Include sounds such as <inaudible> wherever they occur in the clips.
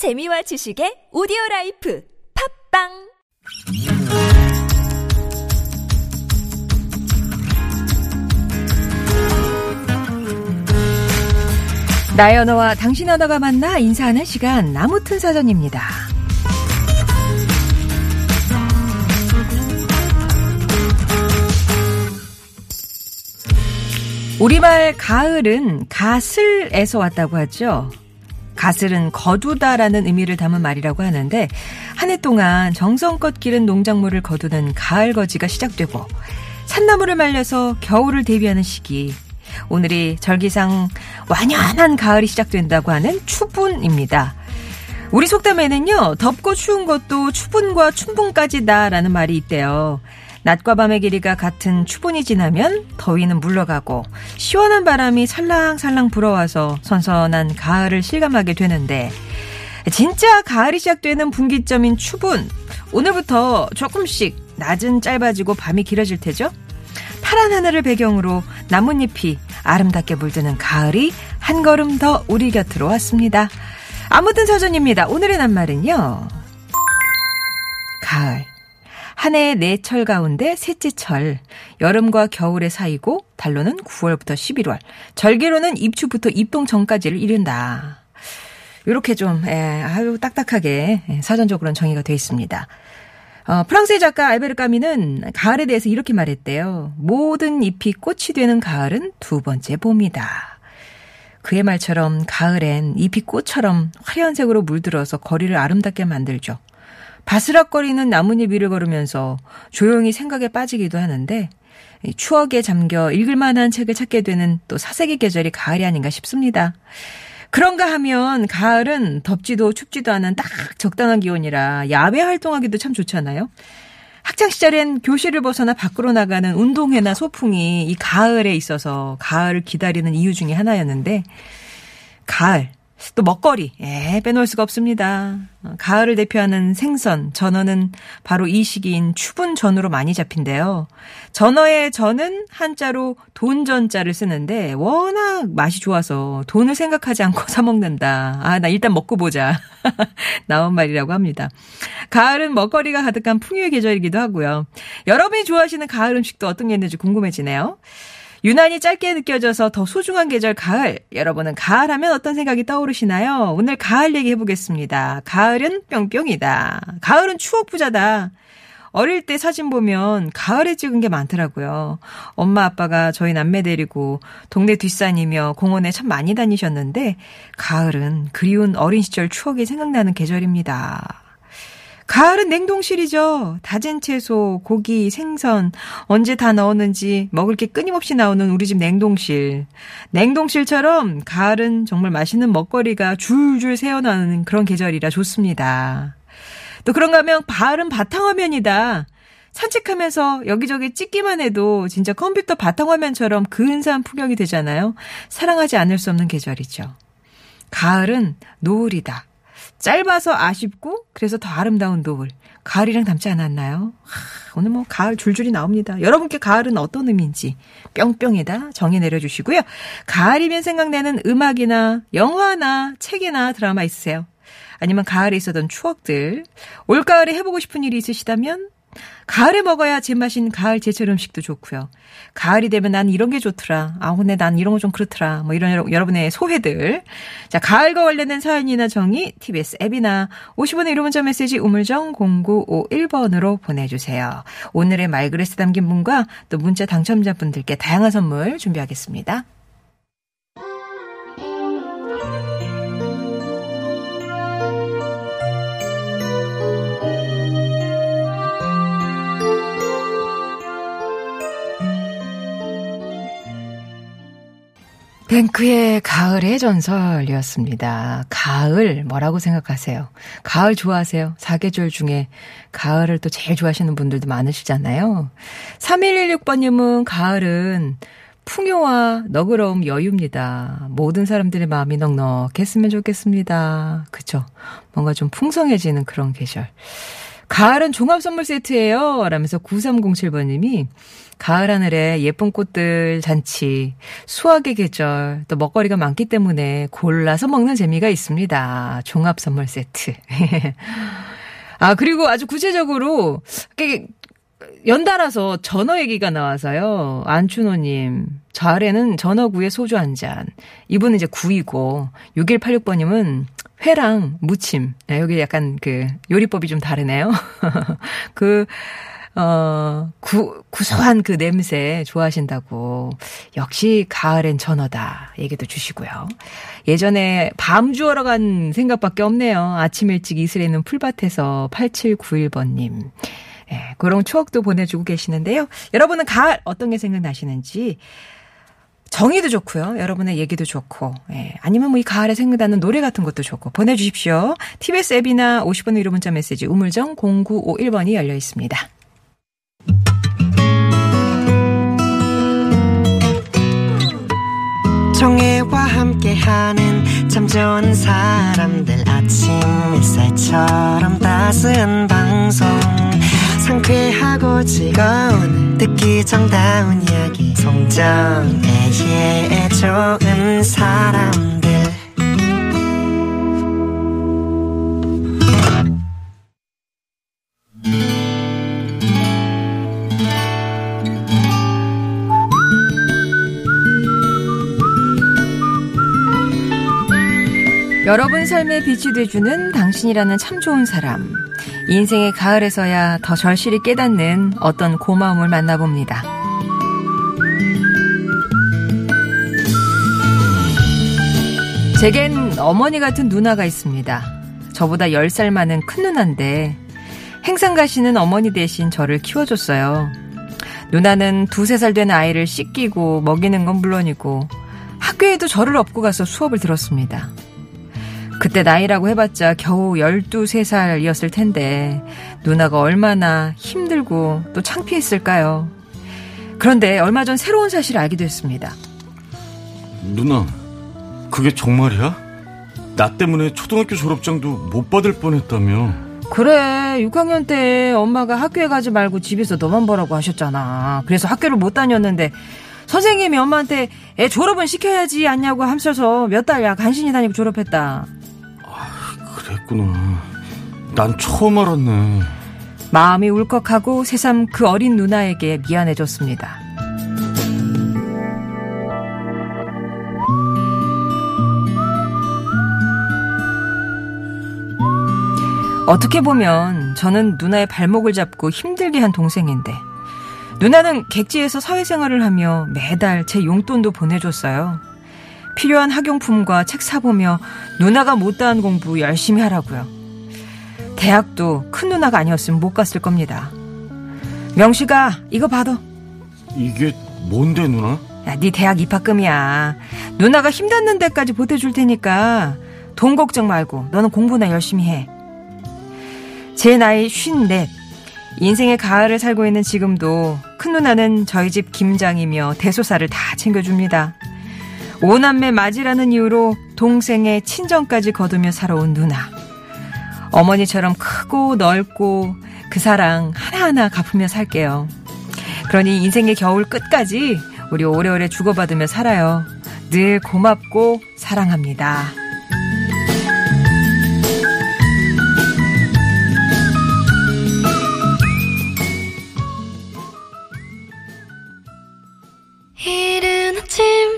재미와 지식의 오디오 life 팟빵 나의 언어와 당신 언어가 만나 인사하는 시간 나무튼 사전입니다. 우리말 가을은 가슬에서 왔다고 하죠. 가슬은 거두다라는 의미를 담은 말이라고 하는데 한 해 동안 정성껏 기른 농작물을 거두는 가을 거지가 시작되고 산나물을 말려서 겨울을 대비하는 시기 오늘이 절기상 완연한 가을이 시작된다고 하는 추분입니다. 우리 속담에는요, 덥고 추운 것도 추분과 춘분까지다라는 말이 있대요. 낮과 밤의 길이가 같은 추분이 지나면 더위는 물러가고 시원한 바람이 살랑살랑 불어와서 선선한 가을을 실감하게 되는데 진짜 가을이 시작되는 분기점인 추분 오늘부터 조금씩 낮은 짧아지고 밤이 길어질 테죠? 파란 하늘을 배경으로 나뭇잎이 아름답게 물드는 가을이 한 걸음 더 우리 곁으로 왔습니다. 아무튼 사전입니다. 오늘의 낱말은요. 가을. 한 해의 네 철 가운데 셋째 철. 여름과 겨울의 사이고 달로는 9월부터 11월. 절기로는 입추부터 입동 전까지를 이른다. 이렇게 좀 예, 아유 딱딱하게 예, 사전적으로는 정의가 되어 있습니다. 어, 프랑스의 작가 알베르 까미는 가을에 대해서 이렇게 말했대요. 모든 잎이 꽃이 되는 가을은 두 번째 봄이다. 그의 말처럼 가을엔 잎이 꽃처럼 화려한 색으로 물들어서 거리를 아름답게 만들죠. 바스락거리는 나뭇잎 위를 걸으면서 조용히 생각에 빠지기도 하는데 추억에 잠겨 읽을 만한 책을 찾게 되는 또 사색의 계절이 가을이 아닌가 싶습니다. 그런가 하면 가을은 덥지도 춥지도 않은 딱 적당한 기온이라 야외 활동하기도 참 좋잖아요. 학창 시절엔 교실을 벗어나 밖으로 나가는 운동회나 소풍이 이 가을에 있어서 가을을 기다리는 이유 중에 하나였는데 가을 또 먹거리 예, 빼놓을 수가 없습니다. 가을을 대표하는 생선 전어는 바로 이 시기인 추분 전으로 많이 잡힌대요. 전어의 전은 한자로 돈전자를 쓰는데 워낙 맛이 좋아서 돈을 생각하지 않고 <laughs> 사 먹는다. 아, 나 일단 먹고 보자. <laughs> 나온 말이라고 합니다. 가을은 먹거리가 가득한 풍요의 계절이기도 하고요. 여러분이 좋아하시는 가을 음식도 어떤 게 있는지 궁금해지네요. 유난히 짧게 느껴져서 더 소중한 계절 가을. 여러분은 가을 하면 어떤 생각이 떠오르시나요? 오늘 가을 얘기 해보겠습니다. 가을은 뿅뿅이다. 가을은 추억 부자다. 어릴 때 사진 보면 가을에 찍은 게 많더라고요. 엄마 아빠가 저희 남매 데리고 동네 뒷산이며 공원에 참 많이 다니셨는데 가을은 그리운 어린 시절 추억이 생각나는 계절입니다. 가을은 냉동실이죠. 다진 채소, 고기, 생선 언제 다 넣었는지 먹을 게 끊임없이 나오는 우리 집 냉동실. 냉동실처럼 가을은 정말 맛있는 먹거리가 줄줄 새어나오는 그런 계절이라 좋습니다. 또 그런가 하면 가을은 바탕화면이다. 산책하면서 여기저기 찍기만 해도 진짜 컴퓨터 바탕화면처럼 근사한 풍경이 되잖아요. 사랑하지 않을 수 없는 계절이죠. 가을은 노을이다. 짧아서 아쉽고 그래서 더 아름다운 노을. 가을이랑 닮지 않았나요? 하, 오늘 뭐 가을 줄줄이 나옵니다. 여러분께 가을은 어떤 의미인지 뿅뿅에다 정의 내려주시고요. 가을이면 생각나는 음악이나 영화나 책이나 드라마 있으세요? 아니면 가을에 있었던 추억들, 올가을에 해보고 싶은 일이 있으시다면 가을에 먹어야 제맛인 가을 제철 음식도 좋고요. 가을이 되면 난 이런 게 좋더라. 아, 근데 난 이런 거 좀 그렇더라. 뭐 이런 여러분의 소회들. 자, 가을과 관련된 사연이나 정의 TBS 앱이나 50원의 1호 문자 메시지 우물정 0951번으로 보내주세요. 오늘의 말그레스 담긴 분과 또 문자 당첨자분들께 다양한 선물 준비하겠습니다. 뱅크의 가을의 전설이었습니다. 가을 뭐라고 생각하세요? 가을 좋아하세요? 사계절 중에 가을을 또 제일 좋아하시는 분들도 많으시잖아요. 3116번님은 가을은 풍요와 너그러움 여유입니다. 모든 사람들의 마음이 넉넉했으면 좋겠습니다. 그쵸? 뭔가 좀 풍성해지는 그런 계절. 가을은 종합 선물 세트예요. 라면서 9307번님이 가을 하늘에 예쁜 꽃들 잔치, 수확의 계절, 또 먹거리가 많기 때문에 골라서 먹는 재미가 있습니다. 종합 선물 세트. <laughs> 아, 그리고 아주 구체적으로, 연달아서 전어 얘기가 나와서요. 안춘호님, 자아에는 전어구에 소주 한 잔. 이분은 이제 구이고, 6186번님은 회랑 무침. 네, 여기 약간 그 요리법이 좀 다르네요. <laughs> 그, 어, 구, 구수한 그 냄새 좋아하신다고. 역시 가을엔 전어다. 얘기도 주시고요. 예전에 밤 주워러 간 생각밖에 없네요. 아침 일찍 이슬에 있는 풀밭에서 8791번님. 예, 그런 추억도 보내주고 계시는데요. 여러분은 가을 어떤 게 생각나시는지 정의도 좋고요. 여러분의 얘기도 좋고, 예. 아니면 뭐 이 가을에 생각나는 노래 같은 것도 좋고 보내주십시오. TBS 앱이나 50번 유료 문자 메시지 우물정 0951번이 열려 있습니다. 정혜와 함께하는 참 좋은 사람들 아침 햇살처럼 따스한 방송 상쾌하고 즐거운 듣기 정다운 이야기 송정애의 좋은 사람들 여러분 삶에 빛이 돼주는 당신이라는 참 좋은 사람. 인생의 가을에서야 더 절실히 깨닫는 어떤 고마움을 만나봅니다. 제겐 어머니 같은 누나가 있습니다. 저보다 10살 많은 큰 누나인데 행상 가시는 어머니 대신 저를 키워줬어요. 누나는 두세 살 된 아이를 씻기고 먹이는 건 물론이고 학교에도 저를 업고 가서 수업을 들었습니다. 그때 나이라고 해봤자 겨우 12, 3살이었을 텐데 누나가 얼마나 힘들고 또 창피했을까요? 그런데 얼마 전 새로운 사실을 알게 됐습니다. 누나, 그게 정말이야? 나 때문에 초등학교 졸업장도 못 받을 뻔했다며. 그래, 6학년 때 엄마가 학교에 가지 말고 집에서 너만 보라고 하셨잖아. 그래서 학교를 못 다녔는데 선생님이 엄마한테 애 졸업은 시켜야지 않냐고 하면서 몇 달 야 간신히 다니고 졸업했다. 그랬구나. 난 처음 알았네. 마음이 울컥하고 새삼 그 어린 누나에게 미안해졌습니다. 어떻게 보면 저는 누나의 발목을 잡고 힘들게 한 동생인데 누나는 객지에서 사회생활을 하며 매달 제 용돈도 보내줬어요. 필요한 학용품과 책 사보며 누나가 못다한 공부 열심히 하라고요. 대학도 큰 누나가 아니었으면 못 갔을 겁니다. 명식아, 이거 받아. 이게 뭔데 누나? 야, 네 대학 입학금이야. 누나가 힘닿는 데까지 보태줄 테니까 돈 걱정 말고 너는 공부나 열심히 해. 제 나이 쉰넷. 인생의 가을을 살고 있는 지금도 큰 누나는 저희 집 김장이며 대소사를 다 챙겨줍니다. 오남매 맞이라는 이유로 동생의 친정까지 거두며 살아온 누나. 어머니처럼 크고 넓고 그 사랑 하나하나 갚으며 살게요. 그러니 인생의 겨울 끝까지 우리 오래오래 주고받으며 살아요. 늘 고맙고 사랑합니다.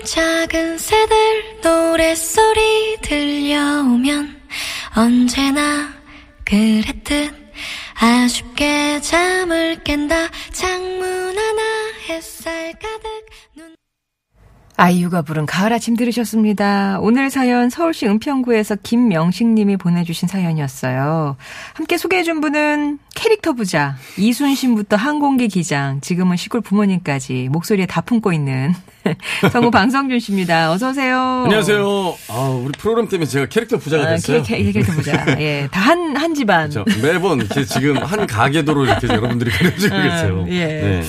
작은 새들 노랫소리 들려오면 언제나 그랬듯 아쉽게 잠을 깬다. 창문 하나 햇살 가득 눈 아이유가 부른 가을 아침 들으셨습니다. 오늘 사연 서울시 은평구에서 김명식 님이 보내주신 사연이었어요. 함께 소개해준 분은 캐릭터 부자, 이순신부터 항공기 기장, 지금은 시골 부모님까지 목소리에 다 품고 있는 <laughs> 성우 방성준 씨입니다. 어서오세요. 안녕하세요. 아, 우리 프로그램 때문에 제가 캐릭터 부자가 됐어요. 아, 캐, 캐, 캐릭터 부자. 예. 다 한, 한 집안. 그렇죠. 매번 지금 한 가게도로 이렇게 여러분들이 <laughs> 계세요. 음, 예. 네.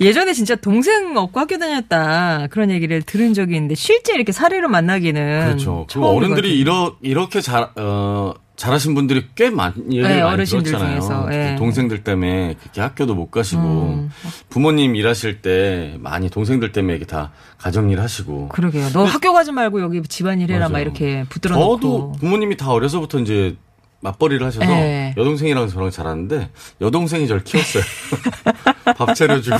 예전에 진짜 동생 없고 학교 다녔다 그런 얘기를 들은 적이 있는데 실제 이렇게 사례로 만나기는 그렇죠. 그. 어른들이 이러, 이렇게 잘, 어, 잘하신 분들이 꽤 많이 얘기를 네, 많이 어르신들 들었잖아요. 중에서, 특히 예. 동생들 때문에 그렇게 학교도 못 가시고 음. 부모님 일하실 때 많이 동생들 때문에 이렇게 다 가정일 하시고 그러게요. 너 학교 가지 말고 여기 집안일 해라 막. 이렇게 붙들어 저도 놓고. 부모님이 다 어려서부터 이제 맞벌이를 하셔서 네. 여동생이랑 저랑 자랐는데 여동생이 저를 키웠어요. <laughs> 밥 차려주고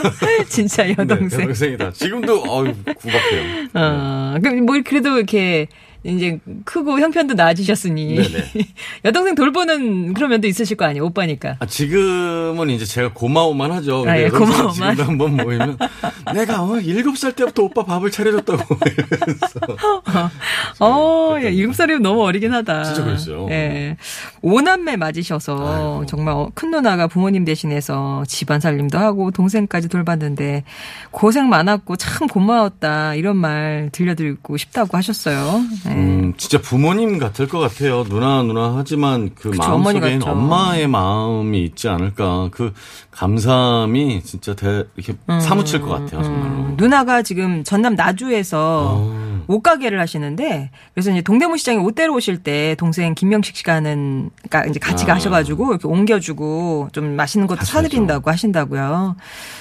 <laughs> 진짜 네, 여동생. 여동생이다. 지금도 어유 구박해요. 어, 그럼 뭐 그래도 이렇게 이제 크고 형편도 나아지셨으니. <laughs> 여동생 돌보는 그런 면도 있으실 거 아니에요, 오빠니까. 아, 지금은 이제 제가 고마워만 하죠. 아, 예, 고마워만. 지금도 한번 모이면 <laughs> 내가 어, 일곱 살 때부터 오빠 밥을 차려줬다고 <laughs> 이러면서 어, 야, 일곱 살이면 너무 어리긴 하다. 진짜 그랬어요. 예. 오남매 맞으셔서 아이고. 정말 어, 큰 누나가 부모님 대신해서 집안 살림도 하고 동생까지 돌봤는데 고생 많았고 참 고마웠다 이런 말 들려드리고 싶다고 하셨어요. 예. 음, 진짜 부모님 같을 것 같아요. 누나 누나 하지만 그 그쵸, 마음 속에는 같죠. 엄마의 마음이 있지 않을까. 그 감사함이 진짜 대, 이렇게 사무칠 것 같아요, 정말로. 음, 누나가 지금 전남 나주에서 어. 옷가게를 하시는데 그래서 이제 동대문 시장에 옷 데려 오실 때 동생 김명식 씨가 하는 그러니까 이제 같이 아. 가셔가지고 이렇게 옮겨주고 좀 맛있는 것도 하셔야죠. 사드린다고 하신다고요.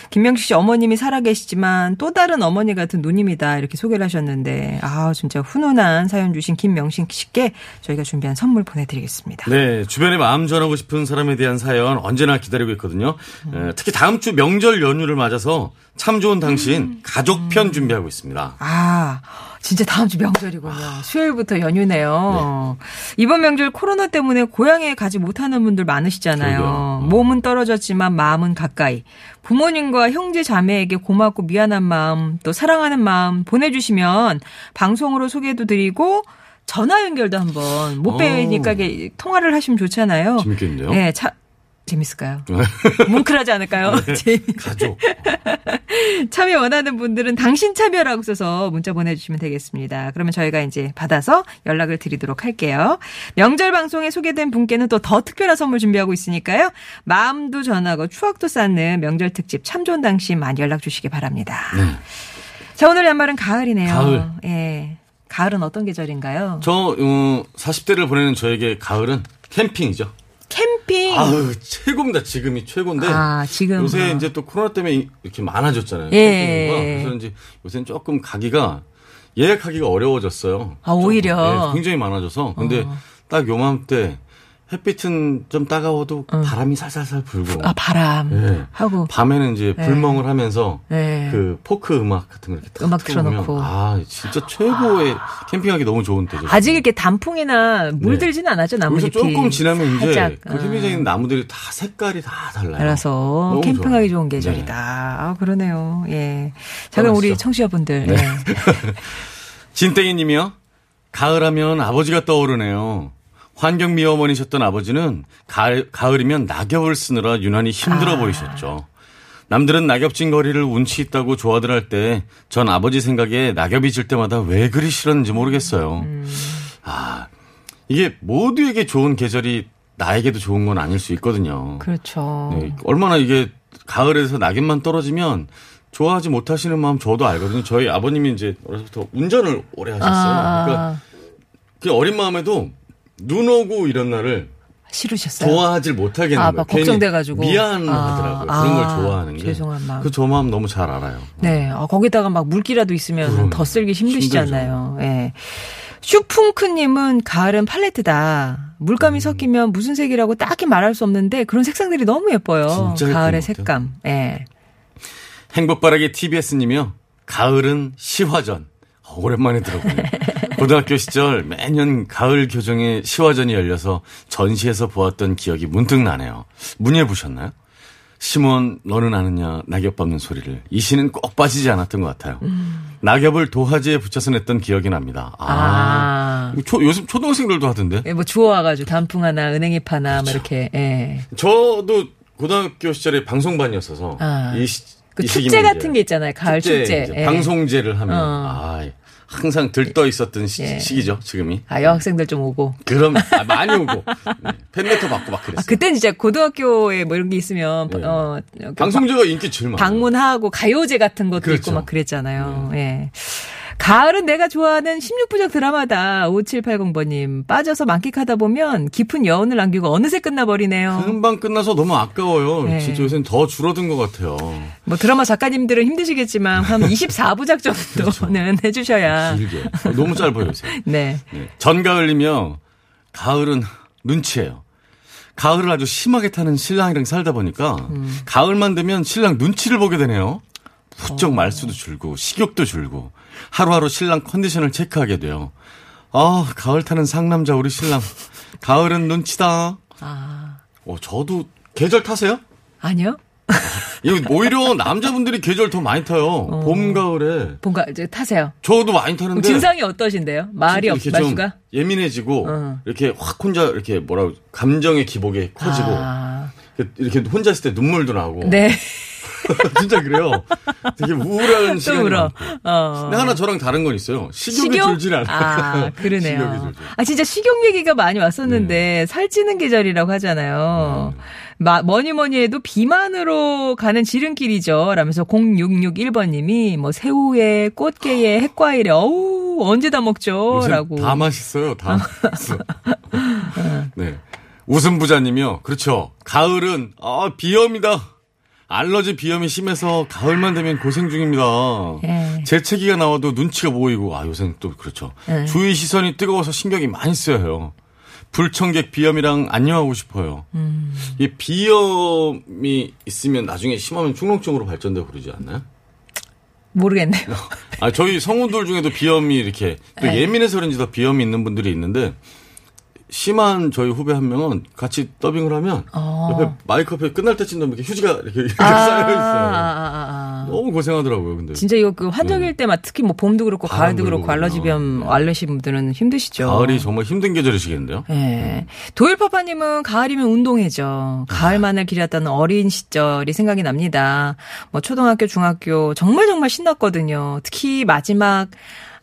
김명식 씨 어머님이 살아계시지만 또 다른 어머니 같은 누님이다 이렇게 소개를 하셨는데 아 진짜 훈훈한 사연 주신 김명식 씨께 저희가 준비한 선물 보내드리겠습니다. 네, 주변에 마음 전하고 싶은 사람에 대한 사연 언제나 기다리고 있거든요. 에, 특히 다음 주 명절 연휴를 맞아서 참 좋은 당신 가족편 준비하고 있습니다. 아, 진짜 다음 주 명절이군요. 수요일부터 연휴네요. 이번 명절 코로나 때문에 고향에 가지 못하는 분들 많으시잖아요. 음. 몸은 떨어졌지만 마음은 가까이. 부모님과 형제 자매에게 고맙고 미안한 마음, 또 사랑하는 마음 보내주시면 방송으로 소개도 드리고 전화 연결도 한번 못 오. 뵈니까 통화를 하시면 좋잖아요. 재밌겠는데요? 네, 차, 재밌을까요? <laughs> 뭉클하지 않을까요? 재미- 가족. <laughs> 참여 원하는 분들은 당신 참여라고 써서 문자 보내주시면 되겠습니다. 그러면 저희가 이제 받아서 연락을 드리도록 할게요. 명절 방송에 소개된 분께는 또 더 특별한 선물 준비하고 있으니까요. 마음도 전하고 추억도 쌓는 명절 특집 참 좋은 당신 많이 연락 주시기 바랍니다. 자, 오늘 한 말은 가을이네요. 가을. 예. 가을은 어떤 계절인가요? 저 어, 40대를 보내는 저에게 가을은 캠핑이죠. 캠핑. 아유 최고입니다. 지금이 최고인데 아, 지금. 요새 어. 이제 또 코로나 때문에 이렇게 많아졌잖아요. 예. 그래서 이제 요새는 조금 가기가 예약하기가 어려워졌어요. 아, 오히려. 좀, 예, 굉장히 많아져서 근데 어. 딱 요맘때 햇빛은 좀 따가워도 바람이 살살살 불고 아, 바람. 예. 하고. 밤에는 이제 네. 불멍을 하면서 네. 그 포크 음악 같은 거 이렇게 탁 음악 틀어놓고. 아 진짜 최고의 캠핑하기 너무 좋은 때죠. 아직 이렇게 단풍이나 물 네. 들지는 않았죠, 여기서 나뭇잎이. 조금 지나면 이제 살짝, 그 어. 캠핑장에 있는 나무들이 다 색깔이 다 달라요. 알아서 너무 캠핑하기. 좋은 계절이다. 아, 그러네요. 예. 자, 그럼 우리. 청취자분들. 네. 예. <laughs> 진땡이 님이요. 가을하면 아버지가 떠오르네요. 환경미 어머니셨던 아버지는 가을, 가을이면 낙엽을 쓰느라 유난히 힘들어 아. 보이셨죠. 남들은 낙엽진 거리를 운치 있다고 좋아들 할 때 전 아버지 생각에 낙엽이 질 때마다 왜 그리 싫었는지 모르겠어요. 음. 아, 이게 모두에게 좋은 계절이 나에게도 좋은 건 아닐 수 있거든요. 그렇죠. 네, 얼마나 이게 가을에서 낙엽만 떨어지면 좋아하지 못하시는 마음 저도 알거든요. 저희 아버님이 이제 어려서부터 운전을 오래 하셨어요. 아, 그러니까 그 어린 마음에도 눈 오고 이런 날을 싫으셨어요? 좋아하질 못하겠는 아, 거예요. 걱정돼가지고. 미안하더라고요. 아, 그런 걸 아, 좋아하는 게. 죄송한 마음. 그 저 마음 너무 잘 알아요. 네. 아, 거기다가 막 물기라도 있으면. 더 쓸기 힘드시잖아요. 예. 슈풍크님은 가을은 팔레트다. 물감이 음. 섞이면 무슨 색이라고 딱히 말할 수 없는데 그런 색상들이 너무 예뻐요. 가을의. 색감. 예. 행복바라기 TBS님이요. 가을은 시화전. 어, 오랜만에 들어보네요. 고등학교 시절 매년 가을 교정에 시화전이 열려서 전시에서 보았던 기억이 문득 나네요. 문예 보셨나요? 시몬 너는 아느냐 낙엽 밟는 소리를 이 시는 꼭 빠지지 않았던 것 같아요. 낙엽을 도화지에 붙여서 냈던 기억이 납니다. 아, 아. 초- 요즘 초등학생들도 하던데. 예, 뭐 주워와가지고 단풍 하나, 은행잎 하나, 그렇죠. 뭐 이렇게, 예. 저도 고등학교 시절에 방송반이었어서 아. 이, 시, 그이 축제 같은 게 있잖아요. 가을 축제. 이제 예. 방송제를 하면 어. 아 항상 들떠 있었던 시, 예. 기죠 지금이. 아, 여학생들 좀 오고. 그럼 아, 많이 오고 네, 팬레터 받고 막 그랬어요. 아, 그땐 진짜 고등학교에 뭐 이런 게 있으면, 네. 어, 그 방송제가 인기 제일 많아요. 방문하고 가요제 같은 것도 그렇죠. 있고 막 그랬잖아요. 예. 가을은 내가 좋아하는 16부작 드라마다. 5780번님. 빠져서 만끽하다 보면 깊은 여운을 남기고 어느새 끝나버리네요. 금방 끝나서 너무 아까워요. 네. 진짜 요새는 더 줄어든 것 같아요. 뭐 드라마 작가님들은 힘드시겠지만 한 <laughs> 24부작 정도는 해주셔야. 길게. 어, 너무 짧아요, 요새. <laughs> 네. 네. 전가을이며 가을은 눈치예요. 가을을 아주 심하게 타는 신랑이랑 살다 보니까 음. 가을만 되면 신랑 눈치를 보게 되네요. 어. 부쩍 말수도 줄고 식욕도 줄고 하루하루 신랑 컨디션을 체크하게 돼요. 아 가을 타는 상남자 우리 신랑 가을은 눈치다. 아. 어 저도 계절 타세요? 아니요? 이거 오히려 남자분들이 계절 더 많이 타요. 어. 봄 가을에 뭔가 이제 타세요. 저도 많이 타는데 증상이 어떠신데요? 말이 없, 말수가? 예민해지고 어. 이렇게 확 혼자 이렇게 뭐라 감정의 기복이 커지고 아. 이렇게 혼자 있을 때 눈물도 나고 네. <laughs> 진짜 그래요. 되게 우울한 또 시간이 울어. 어. 근데 하나 저랑 다른 건 있어요. 식욕이 줄질 않아요. 아, 그러네요. 식욕이 줄질. 아, 진짜 식욕 얘기가 많이 왔었는데, 살찌는 계절이라고 하잖아요. 마, 뭐니 뭐니 해도 비만으로 가는 지름길이죠. 라면서 0661번님이 뭐 새우에 꽃게에 핵과일에 어우, 언제 다 먹죠? 라고. 다 맛있어요. 다 <laughs> 맛있어. 네. 웃음 부자님이요. 그렇죠. 가을은 아 비염이다. 알러지 비염이 심해서 가을만 되면 고생 중입니다. 예. 재채기가 나와도 눈치가 보이고 아 요새는 또 그렇죠. 예. 주위 시선이 뜨거워서 신경이 많이 쓰여요. 불청객 비염이랑 안녕하고 싶어요. 음. 이 비염이 있으면 나중에 심하면 충농증으로 발전되고 그러지 않나요? 모르겠네요. <laughs> 아 저희 성우들 중에도 비염이 이렇게 또 네. 예민해서 그런지 더 비염이 있는 분들이 있는데 심한 저희 후배 한 명은 같이 더빙을 하면 어. 옆에 마이크 옆에 끝날 때쯤 되면 이렇게 휴지가 이렇게, 이렇게 아, 쌓여 아, 있어요. 아, 아. 너무 고생하더라고요. 근데 진짜 이거 그 환절기일 때만 특히 뭐 봄도 그렇고 가을도 그렇고 알러지 비염 그러면. 알러시 분들은 힘드시죠. 가을이 정말 힘든 계절이시겠는데요. 예. 도일파파님은 가을이면 운동회죠. 가을만을 기렸다는 어린 시절이 생각이 납니다. 뭐 초등학교, 중학교 정말 정말 신났거든요. 특히 마지막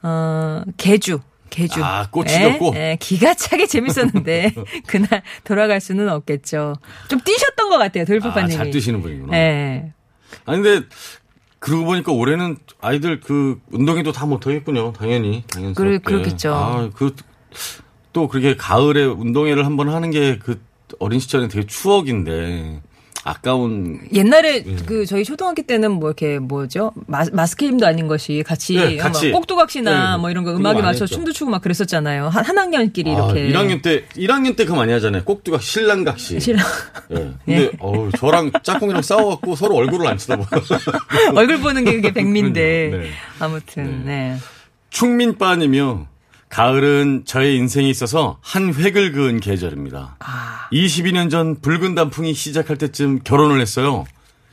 어 개주. 개주. 아, 꽃이 예? 예, 기가 차게 재밌었는데 <laughs> 그날 돌아갈 수는 없겠죠. 좀 뛰셨던 것 같아요, 아, 도일파파님이. 잘 뛰시는 분이구나. 예. 아니 근데 그러고 보니까 올해는 아이들 그 운동회도 다 못하겠군요. 당연히 당연스럽게. 그러- 그렇겠죠. 아, 그 또 그렇게 가을에 운동회를 한번 하는 게 그 어린 시절에 되게 추억인데 아까운 옛날에 예. 그 저희 초등학교 때는 뭐 이렇게 뭐죠 마, 마스크림도 아닌 것이 같이, 네, 같이. 막 꼭두각시나 네, 뭐 이런 거 음악에 맞춰 했죠. 춤도 추고 막 그랬었잖아요 한, 한 학년끼리 이렇게 아, 1학년 때 1학년 때 그거 많이 하잖아요. 꼭두각 신랑각시. 싫어 예. <laughs> 근데 어우, 저랑 짝꿍이랑 싸워갖고 서로 얼굴을 안 쳐다봐. <laughs> 얼굴 보는 게 그게 백미인데 그럼요. 네. 아무튼 네. 충민빠님이요. 가을은 저의 인생에 있어서 한 획을 그은 계절입니다. 아. 22년 전 붉은 단풍이 시작할 때쯤 결혼을 했어요.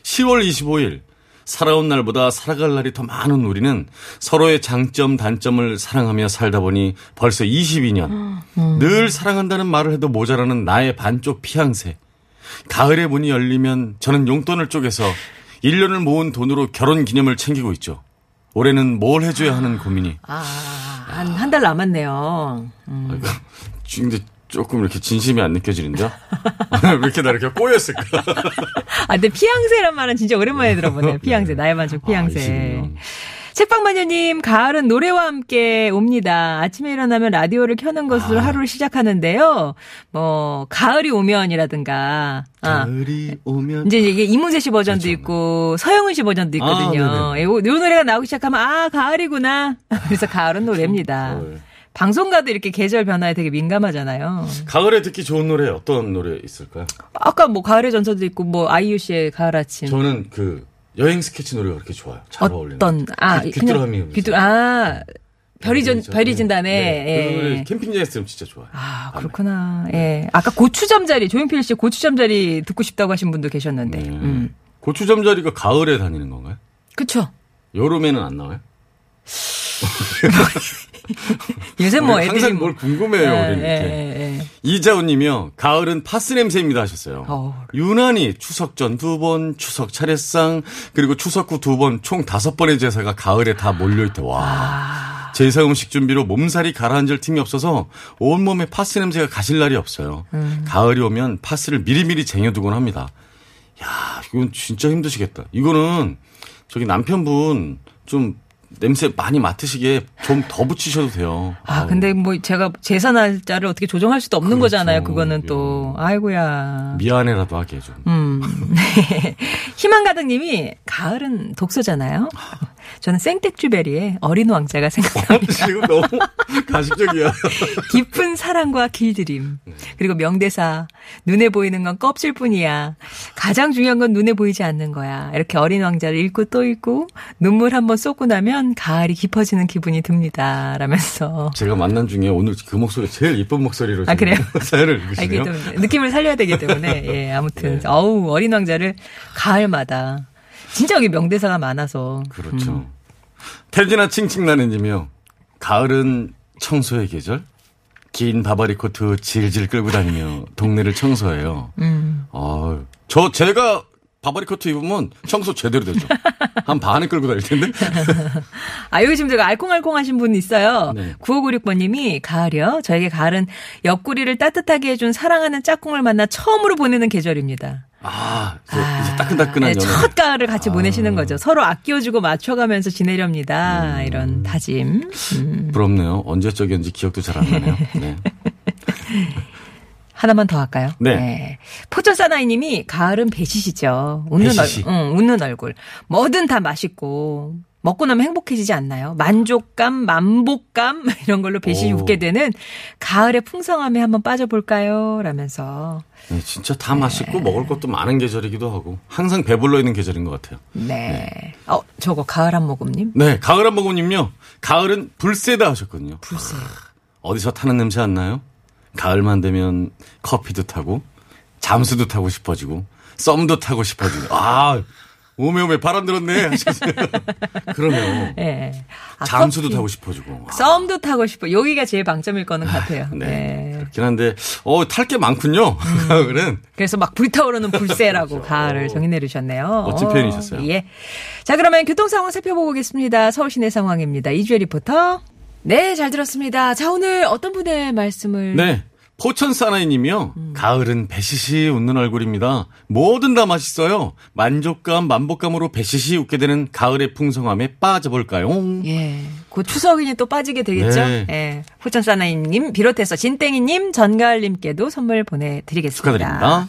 10월 25일. 살아온 날보다 살아갈 날이 더 많은 우리는 서로의 장점, 단점을 사랑하며 살다 보니 벌써 22년. 늘 사랑한다는 말을 해도 모자라는 나의 반쪽 피앙새. 가을의 문이 열리면 저는 용돈을 쪼개서 1년을 모은 돈으로 결혼 기념을 챙기고 있죠. 올해는 뭘 해줘야 하는 고민이. 아한 한달 남았네요 음. 근데 조금 이렇게 진심이 안 느껴지는데? <laughs> 왜 이렇게 나 이렇게 꼬였을까? <laughs> 아 근데 피앙새란 말은 진짜 오랜만에 들어보네요 <laughs> 피앙새 나의 반쪽 피앙새 아, 20년. 책방마녀님, 가을은 노래와 함께 옵니다. 아침에 일어나면 라디오를 켜는 것으로 아. 하루를 시작하는데요. 뭐, 가을이 오면이라든가. 아, 가을이 오면. 이제 이게 이문세 씨 버전도 그렇죠. 있고, 서영은 씨 버전도 있거든요. 아. 요, 요 노래가 나오기 시작하면, 아, 가을이구나. <laughs> 그래서 가을은 노래입니다. 가을. 방송가도 이렇게 계절 변화에 되게 민감하잖아요. 가을에 듣기 좋은 노래 어떤 노래 있을까요? 아까 뭐, 가을의 전설도 있고, 뭐, 아이유 씨의 가을 아침. 저는 그 여행 스케치 노래가 그렇게 좋아요. 잘 어울리는. 어떤, 아, 귀- 귀뚜라미. 귀뚜, 아, 별이 전, 별이 진다네. 네, 그 예. 캠핑장에서 들으면 진짜 좋아요. 아, 그렇구나. 예. 아까 고추잠 자리, 조용필 씨 고추잠 자리 듣고 싶다고 하신 분도 계셨는데. 네. 음. 고추잠 자리가 가을에 다니는 건가요? 그쵸. 여름에는 안 나와요? <laughs> 요새 뭐 애들이 항상 뭐. 뭘 궁금해요, 예, 우리 이렇게. 이자훈님이요. 가을은 파스 냄새입니다 하셨어요. 어. 유난히 추석 전 두 번, 추석 차례상 그리고 추석 후 두 번, 총 다섯 번의 제사가 가을에 다 몰려있대. 와. 아. 제사 음식 준비로 몸살이 가라앉을 틈이 없어서 온몸에 파스 냄새가 가실 날이 없어요. 음. 가을이 오면 파스를 미리미리 쟁여두곤 합니다. 야, 이건 진짜 힘드시겠다. 이거는 저기 남편분 좀 냄새 많이 맡으시게 좀 더 붙이셔도 돼요. 아, 근데 뭐 제가 제사 날짜를 어떻게 조정할 수도 없는 그렇죠. 거잖아요. 그거는 또. 아이고야. 미안해라도 하게 좀. 음. <laughs> 네. 희망 가득님이 가을은 독서잖아요. 저는 생텍쥐베리의 어린 왕자가 생각납니다. <laughs> 지금 너무 가식적이야. <laughs> 깊은 사랑과 길들임. 그리고 명대사. 눈에 보이는 건 껍질뿐이야. 가장 중요한 건 눈에 보이지 않는 거야. 이렇게 어린 왕자를 읽고 또 읽고 눈물 한번 쏟고 나면 가을이 깊어지는 기분이 듭니다. 라면서. 제가 만난 중에 오늘 그 목소리 제일 이쁜 목소리로 아, 그래요? <laughs> 사연을 아, 읽으시네요. 좀 느낌을 살려야 되기 때문에. 예, 아무튼. 네. 어우, 어린 왕자를 가을마다. 진짜 여기 명대사가 많아서. 그렇죠. 음. 태진아 칭칭나는님이요. 가을은 청소의 계절? 긴 바바리 코트 질질 끌고 다니며 동네를 청소해요. 음. 아, 저 제가 바바리 코트 입으면 청소 제대로 되죠. 한 반은 끌고 다닐 텐데. <laughs> 아, 여기 지금 제가 알콩알콩 하신 분 있어요. 네. 9596번님이 가을이요. 저에게 가을은 옆구리를 따뜻하게 해준 사랑하는 짝꿍을 만나 처음으로 보내는 계절입니다. 아, 이제, 이제 따끈따끈한 네, 연애. 첫 가을을 같이 아. 보내시는 거죠. 서로 아껴주고 맞춰가면서 지내렵니다. 음. 이런 다짐. 음. 부럽네요. 언제적이었는지 기억도 잘 안 나네요. <laughs> 네. 하나만 더 할까요? 네. 포천 사나이님이 가을은 배시시죠. 웃는 배시시. 얼굴, 응, 웃는 얼굴. 뭐든 다 맛있고 먹고 나면 행복해지지 않나요? 만족감, 만복감 <laughs> 이런 걸로 오. 웃게 되는 가을의 풍성함에 한번 빠져볼까요? 라면서 네, 진짜 다 맛있고 먹을 것도 많은 계절이기도 하고 항상 배불러 있는 계절인 것 같아요. 네. 어 저거 가을 한 모금님 네, 가을 한 모금님요. 가을은 불새다 하셨거든요. 불새. 어디서 타는 냄새 안 나요? 가을만 되면 커피도 타고 잠수도 타고 싶어지고 썸도 타고 싶어지고 아 오메오메 바람 들었네 하셨어요. <laughs> 그러네요. 예. 아, 잠수도 커피. 타고 싶어지고. 아, 썸도 타고 싶어. 여기가 제일 방점일 거는 같아요. 네. 네. 그렇긴 한데 어 탈 게 많군요. <laughs> 가을은 그래서 막 불타오르는 불새라고 가을을 정의 내리셨네요. 그렇죠. 멋진 어, 표현이셨어요. 예. 자, 그러면 교통 상황 살펴보고 오겠습니다. 서울 시내 상황입니다. 이주혜 리포터. 네, 잘 들었습니다. 자, 오늘 어떤 분의 말씀을 네. 포천 사나이님이요. 음. 가을은 배시시 웃는 얼굴입니다. 뭐든 다 맛있어요. 만족감, 만복감으로 배시시 웃게 되는 가을의 풍성함에 빠져볼까요? 예. 곧 추석이니 또 빠지게 되겠죠? 네. 예. 포천 사나이님 비롯해서 진땡이님, 전가을님께도 선물 보내드리겠습니다. 축하드립니다.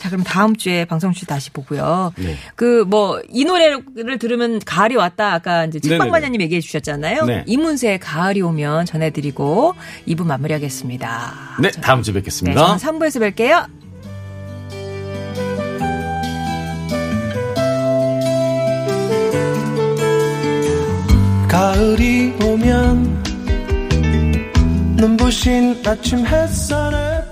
자, 그럼 다음 주에 방송 주 다시 보고요. 네. 그, 뭐, 이 노래를 들으면 가을이 왔다. 아까 이제 네네네. 책방마녀님 얘기해 주셨잖아요. 네. 이문세의 가을이 오면 전해드리고 2부 마무리하겠습니다. 네, 다음 주에 네, 뵙겠습니다. 저는 3부에서 뵐게요. 가을이 오면 눈부신 아침 햇살에